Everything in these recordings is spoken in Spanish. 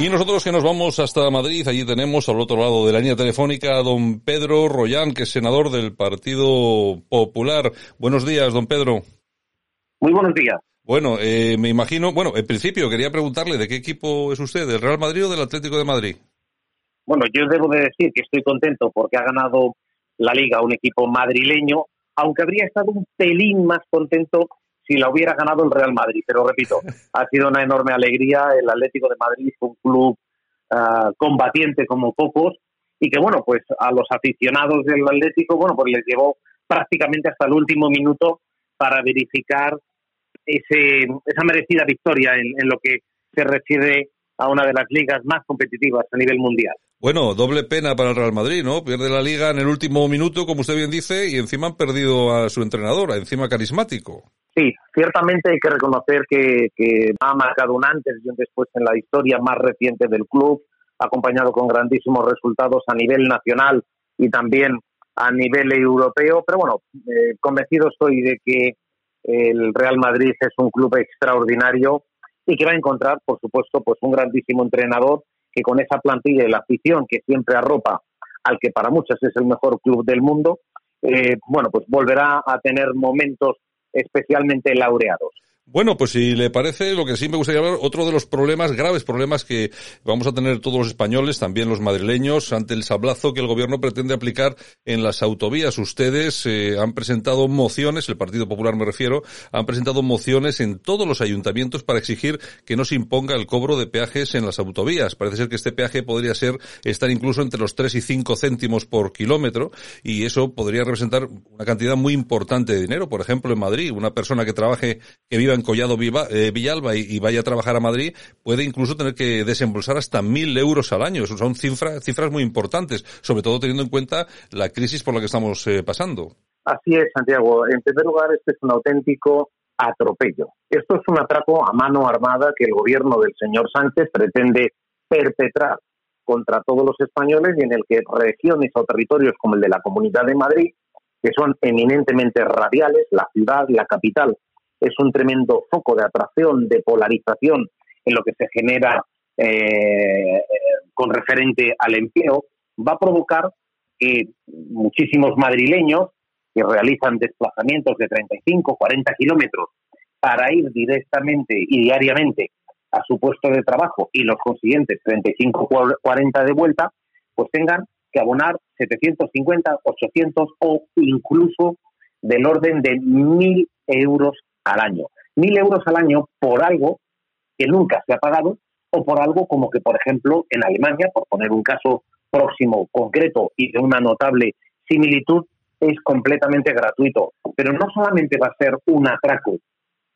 Y nosotros que nos vamos hasta Madrid, allí tenemos al otro lado de la línea telefónica a don Pedro Royán, que es senador del Partido Popular. Buenos días, don Pedro. Muy buenos días. Bueno, eh, me imagino, bueno, en principio quería preguntarle de qué equipo es usted, del Real Madrid o del Atlético de Madrid. Bueno, yo debo de decir que estoy contento porque ha ganado la liga un equipo madrileño, aunque habría estado un pelín más contento si la hubiera ganado el Real Madrid. Pero repito, ha sido una enorme alegría. El Atlético de Madrid es un club ah, combatiente como pocos y que, bueno, pues a los aficionados del Atlético, bueno, pues les llevó prácticamente hasta el último minuto para verificar ese, esa merecida victoria en lo que se refiere a una de las ligas más competitivas a nivel mundial. Bueno, doble pena para el Real Madrid, ¿no? Pierde la liga en el último minuto, como usted bien dice, y encima han perdido a su entrenador, encima carismático. Sí, ciertamente hay que reconocer que, ha marcado un antes y un después en la historia más reciente del club, acompañado con grandísimos resultados a nivel nacional y también a nivel europeo. Pero bueno, eh, convencido estoy de que el Real Madrid es un club extraordinario y que va a encontrar, por supuesto, pues un grandísimo entrenador que con esa plantilla y la afición que siempre arropa al que para muchos es el mejor club del mundo, eh, bueno, pues volverá a tener momentos especialmente laureados. Bueno, pues si le parece, lo que sí me gustaría hablar, otro de los problemas, graves problemas que vamos a tener todos los españoles, también los madrileños, ante el sablazo que el gobierno pretende aplicar en las autovías. Ustedes eh, han presentado mociones, el Partido Popular me refiero, han presentado mociones en todos los ayuntamientos para exigir que no se imponga el cobro de peajes en las autovías. Parece ser que este peaje podría ser, estar incluso entre los 3 y 5 céntimos por kilómetro y eso podría representar una cantidad muy importante de dinero. Por ejemplo, en Madrid, una persona que trabaje, que viva en Collado eh, Villalba y, vaya a trabajar a Madrid, puede incluso tener que desembolsar hasta mil euros al año. Eso son cifras, cifras muy importantes, sobre todo teniendo en cuenta la crisis por la que estamos eh, pasando. Así es, Santiago. En primer lugar, este es un auténtico atropello. Esto es un atraco a mano armada que el gobierno del señor Sánchez pretende perpetrar contra todos los españoles y en el que regiones o territorios como el de la Comunidad de Madrid, que son eminentemente radiales, la ciudad, la capital es un tremendo foco de atracción, de polarización en lo que se genera eh, con referente al empleo, va a provocar que muchísimos madrileños que realizan desplazamientos de 35, 40 kilómetros para ir directamente y diariamente a su puesto de trabajo y los consiguientes 35, 40 de vuelta, pues tengan que abonar 750, 800 o incluso del orden de 1.000 euros al año. Mil euros al año por algo que nunca se ha pagado o por algo como que, por ejemplo, en Alemania, por poner un caso próximo, concreto y de una notable similitud, es completamente gratuito. Pero no solamente va a ser un atraco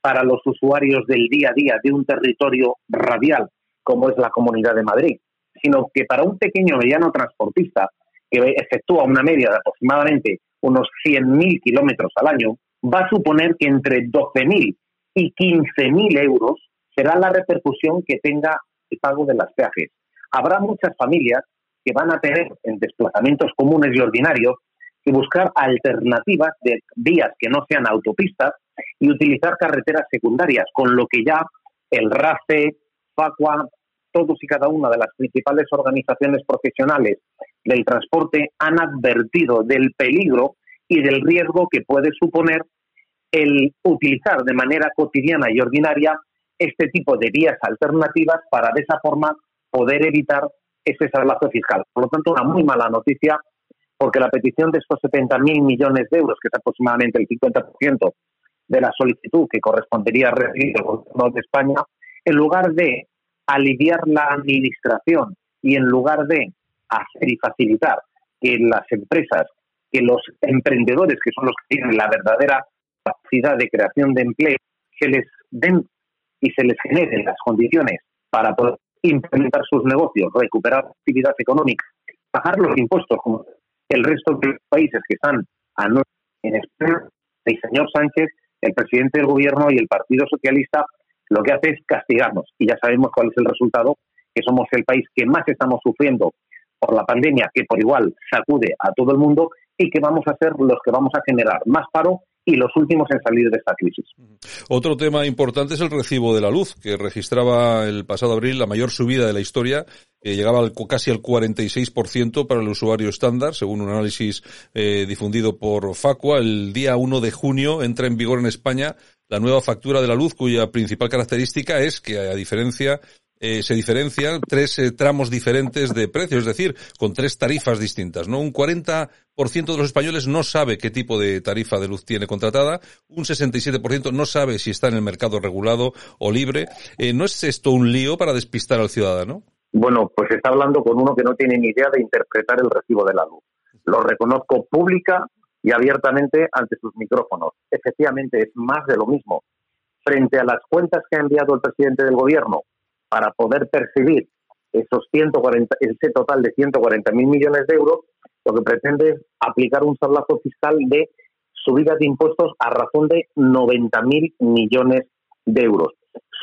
para los usuarios del día a día de un territorio radial como es la Comunidad de Madrid, sino que para un pequeño mediano transportista que efectúa una media de aproximadamente unos 100.000 kilómetros al año, va a suponer que entre 12.000 y 15.000 euros será la repercusión que tenga el pago de las peajes. Habrá muchas familias que van a tener en desplazamientos comunes y ordinarios que buscar alternativas de vías que no sean autopistas y utilizar carreteras secundarias, con lo que ya el RACE, FACUA, todos y cada una de las principales organizaciones profesionales del transporte han advertido del peligro y del riesgo que puede suponer el utilizar de manera cotidiana y ordinaria este tipo de vías alternativas para de esa forma poder evitar ese salazo fiscal. Por lo tanto, una muy mala noticia porque la petición de estos 70.000 millones de euros, que es aproximadamente el 50% de la solicitud que correspondería a recibir el gobierno de España, en lugar de aliviar la administración y en lugar de hacer y facilitar que las empresas, que los emprendedores, que son los que tienen la verdadera capacidad de creación de empleo, se les den y se les generen las condiciones para poder implementar sus negocios, recuperar actividad económica, bajar los impuestos como el resto de los países que están en España, El señor Sánchez, el presidente del gobierno y el Partido Socialista lo que hace es castigarnos. Y ya sabemos cuál es el resultado, que somos el país que más estamos sufriendo por la pandemia, que por igual sacude a todo el mundo y que vamos a ser los que vamos a generar más paro y los últimos en salir de esta crisis. Otro tema importante es el recibo de la luz, que registraba el pasado abril la mayor subida de la historia, llegaba al, casi al 46% para el usuario estándar, según un análisis eh, difundido por Facua. El día 1 de junio entra en vigor en España la nueva factura de la luz, cuya principal característica es que, a diferencia eh, se diferencian tres eh, tramos diferentes de precios, es decir, con tres tarifas distintas, ¿no? Un 40% de los españoles no sabe qué tipo de tarifa de luz tiene contratada, un 67% no sabe si está en el mercado regulado o libre. Eh, ¿No es esto un lío para despistar al ciudadano? Bueno, pues está hablando con uno que no tiene ni idea de interpretar el recibo de la luz. Lo reconozco pública y abiertamente ante sus micrófonos. Efectivamente, es más de lo mismo. Frente a las cuentas que ha enviado el presidente del gobierno, para poder percibir esos 140, ese total de 140 mil millones de euros, lo que pretende es aplicar un sablazo fiscal de subidas de impuestos a razón de 90 mil millones de euros.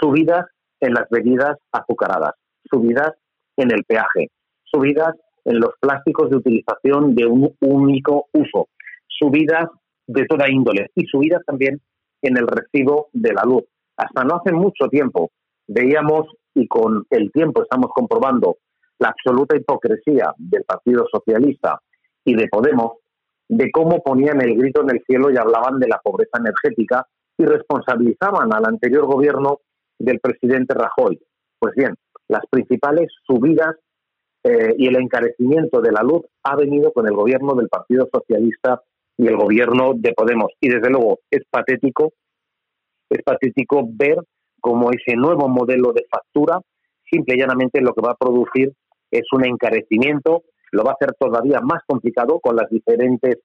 Subidas en las bebidas azucaradas, subidas en el peaje, subidas en los plásticos de utilización de un único uso, subidas de toda índole y subidas también en el recibo de la luz. Hasta no hace mucho tiempo veíamos y con el tiempo estamos comprobando la absoluta hipocresía del Partido Socialista y de Podemos de cómo ponían el grito en el cielo y hablaban de la pobreza energética y responsabilizaban al anterior gobierno del presidente Rajoy. Pues bien, las principales subidas eh, y el encarecimiento de la luz ha venido con el gobierno del Partido Socialista y el gobierno de Podemos. Y desde luego es patético, es patético ver como ese nuevo modelo de factura, simple y llanamente lo que va a producir es un encarecimiento, lo va a hacer todavía más complicado con las diferentes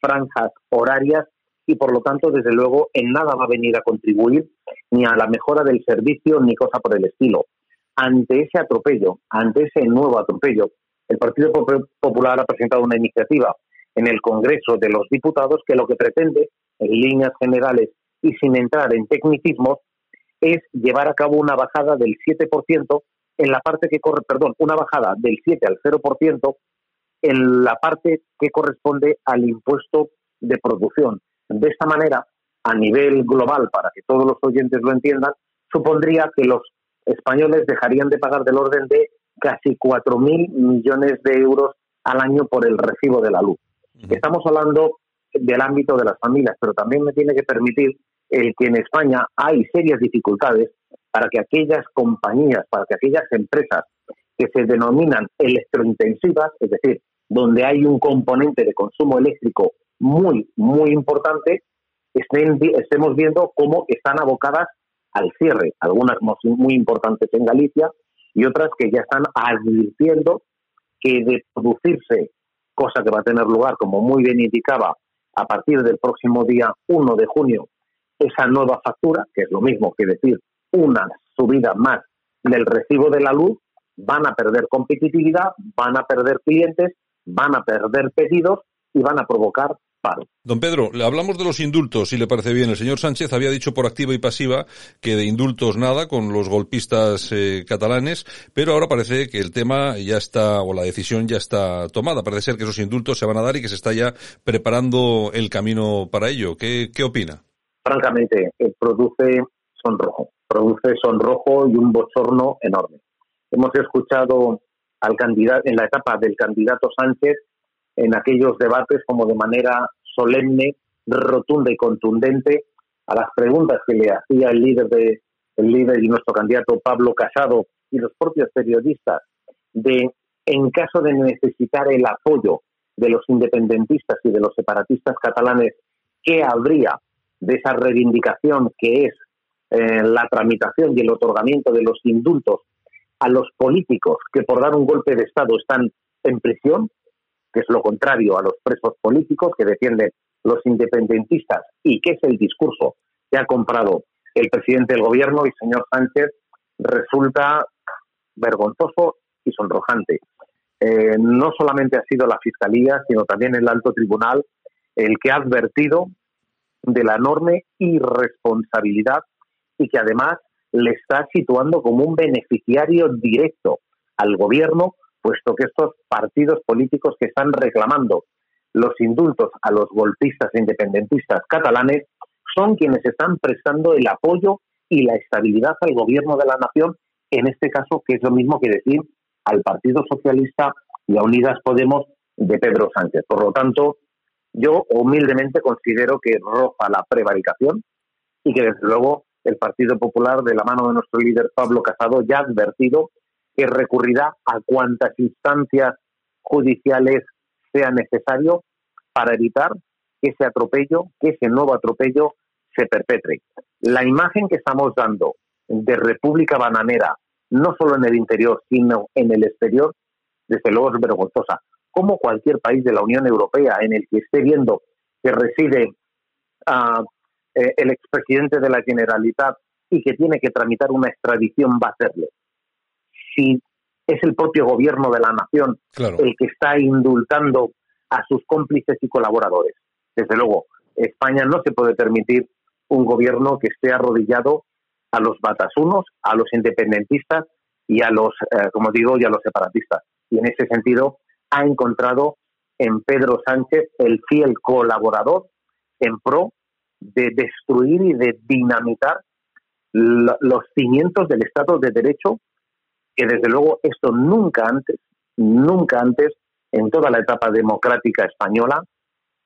franjas horarias y por lo tanto, desde luego, en nada va a venir a contribuir ni a la mejora del servicio ni cosa por el estilo. Ante ese atropello, ante ese nuevo atropello, el Partido Popular ha presentado una iniciativa en el Congreso de los Diputados que lo que pretende, en líneas generales y sin entrar en tecnicismos, es llevar a cabo una bajada del 7% en la parte que corre, perdón, una bajada del 7 al 0% en la parte que corresponde al impuesto de producción. De esta manera, a nivel global, para que todos los oyentes lo entiendan, supondría que los españoles dejarían de pagar del orden de casi 4.000 millones de euros al año por el recibo de la luz. Estamos hablando del ámbito de las familias, pero también me tiene que permitir el que en España hay serias dificultades para que aquellas compañías, para que aquellas empresas que se denominan electrointensivas, es decir, donde hay un componente de consumo eléctrico muy, muy importante, estén, estemos viendo cómo están abocadas al cierre, algunas muy importantes en Galicia y otras que ya están advirtiendo que de producirse, cosa que va a tener lugar, como muy bien indicaba, a partir del próximo día 1 de junio esa nueva factura, que es lo mismo que decir una subida más del recibo de la luz, van a perder competitividad, van a perder clientes, van a perder pedidos y van a provocar paro. Don Pedro, le hablamos de los indultos, si le parece bien. El señor Sánchez había dicho por activa y pasiva que de indultos nada con los golpistas eh, catalanes, pero ahora parece que el tema ya está, o la decisión ya está tomada. Parece ser que esos indultos se van a dar y que se está ya preparando el camino para ello. ¿Qué, qué opina? Francamente, eh, produce sonrojo, produce sonrojo y un bochorno enorme. Hemos escuchado al candidato, en la etapa del candidato Sánchez, en aquellos debates como de manera solemne, rotunda y contundente a las preguntas que le hacía el líder de el líder y nuestro candidato Pablo Casado y los propios periodistas de en caso de necesitar el apoyo de los independentistas y de los separatistas catalanes, ¿qué habría de esa reivindicación que es eh, la tramitación y el otorgamiento de los indultos a los políticos que por dar un golpe de Estado están en prisión, que es lo contrario a los presos políticos que defienden los independentistas y que es el discurso que ha comprado el presidente del gobierno y señor Sánchez, resulta vergonzoso y sonrojante. Eh, no solamente ha sido la Fiscalía, sino también el alto tribunal el que ha advertido de la enorme irresponsabilidad y que además le está situando como un beneficiario directo al gobierno, puesto que estos partidos políticos que están reclamando los indultos a los golpistas e independentistas catalanes son quienes están prestando el apoyo y la estabilidad al gobierno de la nación, en este caso, que es lo mismo que decir al Partido Socialista y a Unidas Podemos de Pedro Sánchez. Por lo tanto, yo humildemente considero que roza la prevaricación y que desde luego el Partido Popular, de la mano de nuestro líder Pablo Casado, ya ha advertido que recurrirá a cuantas instancias judiciales sea necesario para evitar que ese atropello, que ese nuevo atropello se perpetre. La imagen que estamos dando de República Bananera, no solo en el interior, sino en el exterior, desde luego es vergonzosa. Como cualquier país de la Unión Europea en el que esté viendo que reside uh, el expresidente de la Generalitat y que tiene que tramitar una extradición, va a hacerlo. Si es el propio gobierno de la nación el que está indultando a sus cómplices y colaboradores. Desde luego, España no se puede permitir un gobierno que esté arrodillado a los batasunos, a los independentistas y a los, eh, como digo, y a los separatistas. Y en ese sentido ha encontrado en Pedro Sánchez el fiel colaborador en pro de destruir y de dinamitar los cimientos del Estado de Derecho, que desde luego esto nunca antes, nunca antes, en toda la etapa democrática española,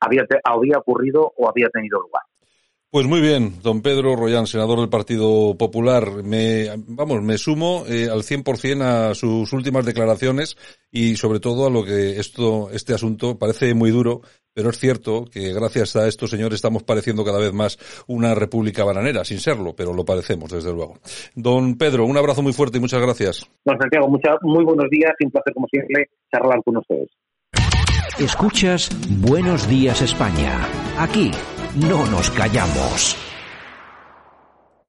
había, había ocurrido o había tenido lugar. Pues muy bien, don Pedro Royán, senador del Partido Popular. Me, vamos, me sumo eh, al 100% a sus últimas declaraciones y sobre todo a lo que esto, este asunto parece muy duro, pero es cierto que gracias a estos señores estamos pareciendo cada vez más una república bananera, sin serlo, pero lo parecemos, desde luego. Don Pedro, un abrazo muy fuerte y muchas gracias. Don Santiago, muy buenos días y un placer como siempre charlar con ustedes. Escuchas Buenos Días España. Aquí no nos callamos.